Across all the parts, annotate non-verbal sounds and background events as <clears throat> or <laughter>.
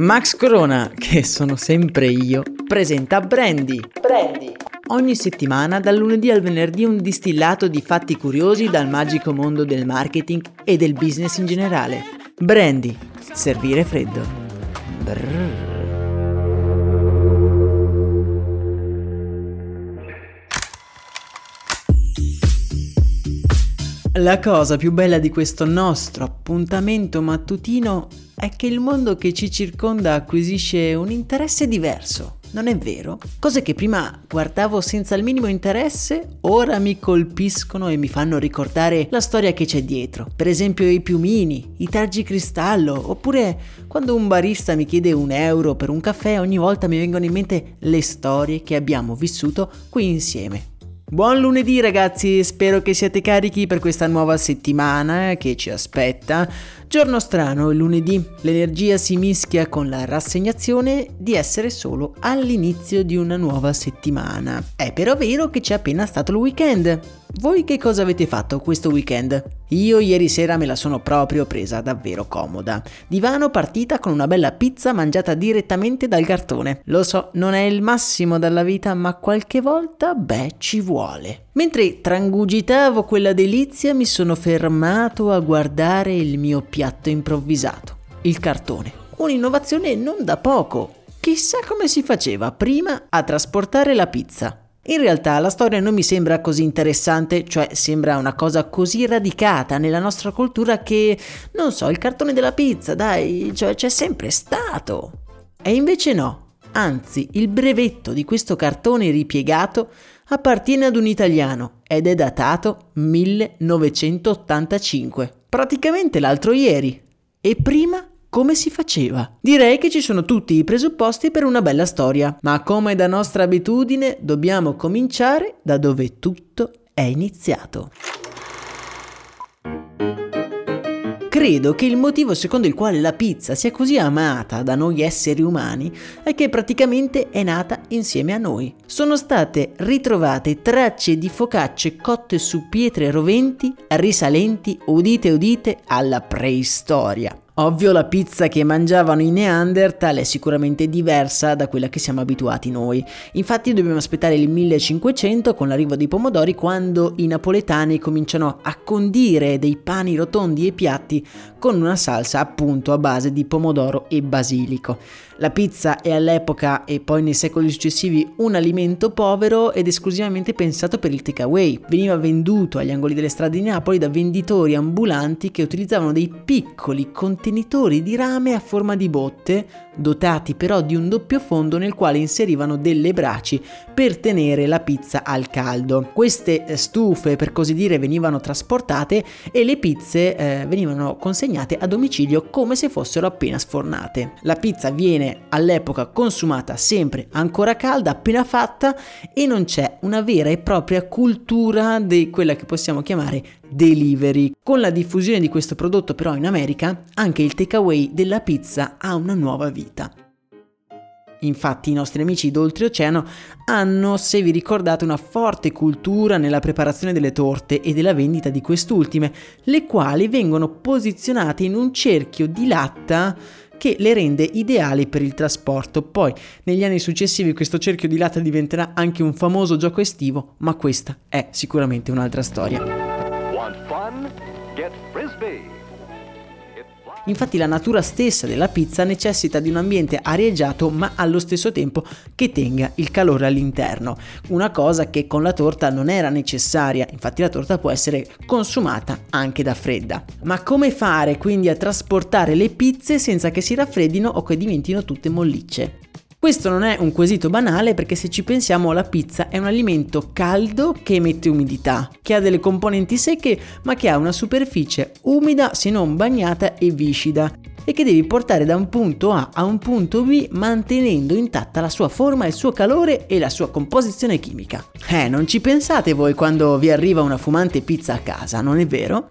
Max Corona, che sono sempre io, presenta Brandy. Brandy. Ogni settimana, dal lunedì al venerdì, un distillato di fatti curiosi dal magico mondo del marketing e del business in generale. Brandy. Servire freddo. Brrr. La cosa più bella di questo nostro appuntamento mattutino è che il mondo che ci circonda acquisisce un interesse diverso. Non è vero? Cose che prima guardavo senza il minimo interesse, ora mi colpiscono e mi fanno ricordare la storia che c'è dietro. Per esempio i piumini, i targi cristallo, oppure quando un barista mi chiede un euro per un caffè, ogni volta mi vengono in mente le storie che abbiamo vissuto qui insieme. Buon lunedì ragazzi, spero che siate carichi per questa nuova settimana che ci aspetta. Giorno strano, il lunedì, l'energia si mischia con la rassegnazione di essere solo all'inizio di una nuova settimana. È però vero che c'è appena stato il weekend. Voi che cosa avete fatto questo weekend? Io ieri sera me la sono proprio presa davvero comoda. Divano partita con una bella pizza mangiata direttamente dal cartone. Lo so, non è il massimo dalla vita, ma qualche volta, beh, ci vuole. Mentre trangugitavo quella delizia mi sono fermato a guardare il mio piatto improvvisato, il cartone. Un'innovazione non da poco. Chissà come si faceva prima a trasportare la pizza. In realtà la storia non mi sembra così interessante, cioè sembra una cosa così radicata nella nostra cultura che, non so, il cartone della pizza, dai, cioè c'è sempre stato. E invece no, anzi il brevetto di questo cartone ripiegato appartiene ad un italiano ed è datato 1985, praticamente l'altro ieri. E prima come si faceva? Direi che ci sono tutti i presupposti per una bella storia, ma come da nostra abitudine dobbiamo cominciare da dove tutto è iniziato. Credo che il motivo secondo il quale la pizza sia così amata da noi esseri umani è che praticamente è nata insieme a noi. Sono state ritrovate tracce di focacce cotte su pietre roventi risalenti, udite udite, alla preistoria. Ovvio la pizza che mangiavano i Neanderthal è sicuramente diversa da quella che siamo abituati noi. Infatti dobbiamo aspettare il 1500 con l'arrivo dei pomodori quando i napoletani cominciano a condire dei pani rotondi e piatti con una salsa appunto a base di pomodoro e basilico. La pizza è all'epoca e poi nei secoli successivi un alimento povero ed esclusivamente pensato per il takeaway. Veniva venduto agli angoli delle strade di Napoli da venditori ambulanti che utilizzavano dei piccoli contenitori di rame a forma di botte, dotati però di un doppio fondo nel quale inserivano delle braci per tenere la pizza al caldo. Queste stufe, per così dire, venivano trasportate e le pizze eh, venivano consegnate a domicilio come se fossero appena sfornate. La pizza viene all'epoca consumata sempre ancora calda, appena fatta e non c'è una vera e propria cultura di quella che possiamo chiamare delivery. Con la diffusione di questo prodotto però in America anche il takeaway della pizza ha una nuova vita. Infatti i nostri amici d'oltreoceano hanno, se vi ricordate, una forte cultura nella preparazione delle torte e della vendita di quest'ultime, le quali vengono posizionate in un cerchio di latta che le rende ideali per il trasporto. Poi negli anni successivi questo cerchio di latta diventerà anche un famoso gioco estivo, ma questa è sicuramente un'altra storia. Want fun? Get frisbee. Infatti la natura stessa della pizza necessita di un ambiente arieggiato ma allo stesso tempo che tenga il calore all'interno, una cosa che con la torta non era necessaria, infatti la torta può essere consumata anche da fredda. Ma come fare quindi a trasportare le pizze senza che si raffreddino o che diventino tutte mollicce? Questo non è un quesito banale perché se ci pensiamo la pizza è un alimento caldo che emette umidità, che ha delle componenti secche ma che ha una superficie umida se non bagnata e viscida e che devi portare da un punto A a un punto B mantenendo intatta la sua forma, il suo calore e la sua composizione chimica. Eh, non ci pensate voi quando vi arriva una fumante pizza a casa, non è vero?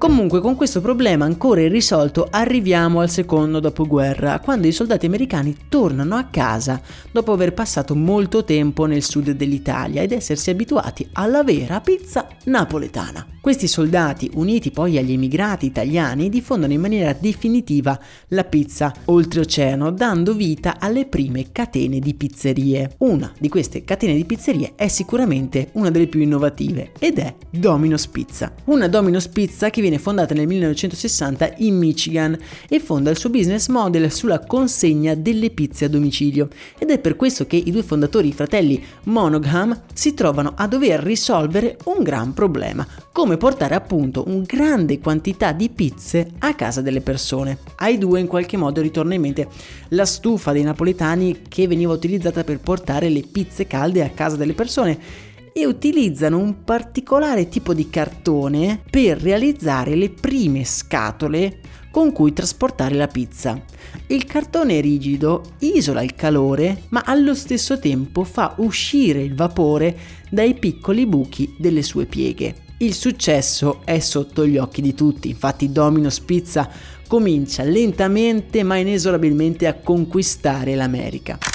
Comunque con questo problema ancora irrisolto arriviamo al secondo dopoguerra, quando i soldati americani tornano a casa dopo aver passato molto tempo nel sud dell'Italia ed essersi abituati alla vera pizza napoletana. Questi soldati, uniti poi agli emigrati italiani, diffondono in maniera definitiva la pizza oltreoceano, dando vita alle prime catene di pizzerie. Una di queste catene di pizzerie è sicuramente una delle più innovative ed è Domino's Pizza. Una Domino's Pizza che viene fondata nel 1960 in Michigan e fonda il suo business model sulla consegna delle pizze a domicilio. Ed è per questo che i due fondatori, i fratelli Monogam, si trovano a dover risolvere un gran problema, come portare appunto un grande quantità di pizze a casa delle persone. Ai due in qualche modo ritorna in mente la stufa dei napoletani che veniva utilizzata per portare le pizze calde a casa delle persone e utilizzano un particolare tipo di cartone per realizzare le prime scatole con cui trasportare la pizza. Il cartone rigido isola il calore, ma allo stesso tempo fa uscire il vapore dai piccoli buchi delle sue pieghe. Il successo è sotto gli occhi di tutti, infatti Domino's Pizza comincia lentamente ma inesorabilmente a conquistare l'America.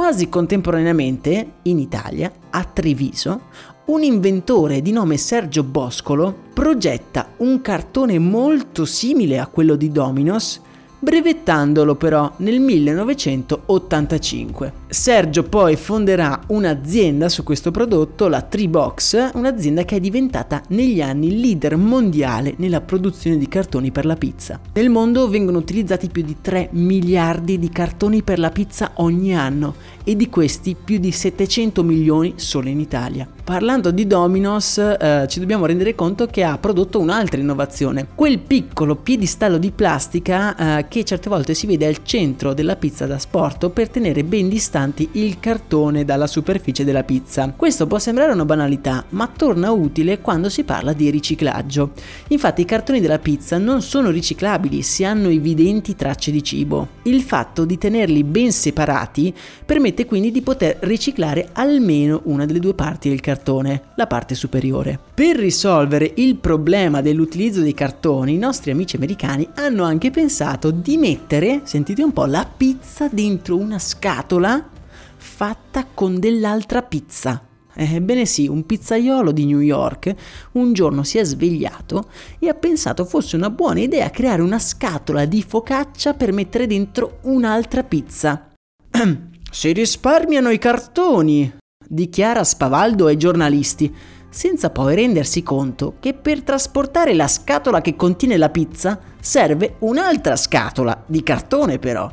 Quasi contemporaneamente, in Italia, a Treviso, un inventore di nome Sergio Boscolo progetta un cartone molto simile a quello di Domino's brevettandolo però nel 1985. Sergio poi fonderà un'azienda su questo prodotto, la Treebox, un'azienda che è diventata negli anni leader mondiale nella produzione di cartoni per la pizza. Nel mondo vengono utilizzati più di 3 miliardi di cartoni per la pizza ogni anno e di questi più di 700 milioni solo in Italia. Parlando di Domino's eh, ci dobbiamo rendere conto che ha prodotto un'altra innovazione, quel piccolo piedistallo di plastica eh, che certe volte si vede al centro della pizza da sport per tenere ben distanti il cartone dalla superficie della pizza. Questo può sembrare una banalità, ma torna utile quando si parla di riciclaggio. Infatti i cartoni della pizza non sono riciclabili se hanno evidenti tracce di cibo. Il fatto di tenerli ben separati permette quindi di poter riciclare almeno una delle due parti del cartone cartone, la parte superiore. Per risolvere il problema dell'utilizzo dei cartoni, i nostri amici americani hanno anche pensato di mettere, sentite un po', la pizza dentro una scatola fatta con dell'altra pizza. Ebbene sì, un pizzaiolo di New York un giorno si è svegliato e ha pensato fosse una buona idea creare una scatola di focaccia per mettere dentro un'altra pizza. <clears throat> si risparmiano i cartoni, dichiara spavaldo ai giornalisti, senza poi rendersi conto che per trasportare la scatola che contiene la pizza serve un'altra scatola, di cartone però.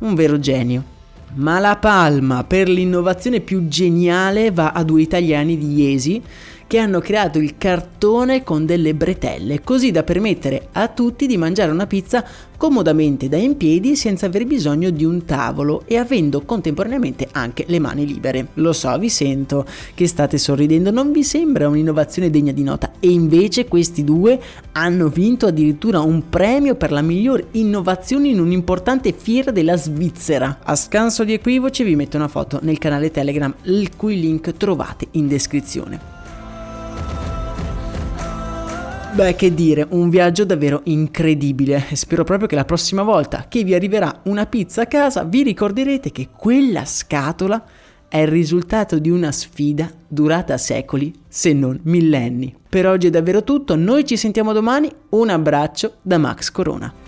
Un vero genio. Ma la palma per l'innovazione più geniale va a due italiani di Iesi che hanno creato il cartone con delle bretelle, così da permettere a tutti di mangiare una pizza comodamente da in piedi senza aver bisogno di un tavolo e avendo contemporaneamente anche le mani libere. Lo so, vi sento che state sorridendo, non vi sembra un'innovazione degna di nota e invece questi due hanno vinto addirittura un premio per la miglior innovazione in un'importante fiera della Svizzera. A scanso di equivoci vi metto una foto nel canale Telegram, il cui link trovate in descrizione. Beh, che dire, un viaggio davvero incredibile spero proprio che la prossima volta che vi arriverà una pizza a casa vi ricorderete che quella scatola è il risultato di una sfida durata secoli, se non millenni. Per oggi è davvero tutto, noi ci sentiamo domani, un abbraccio da Max Corona.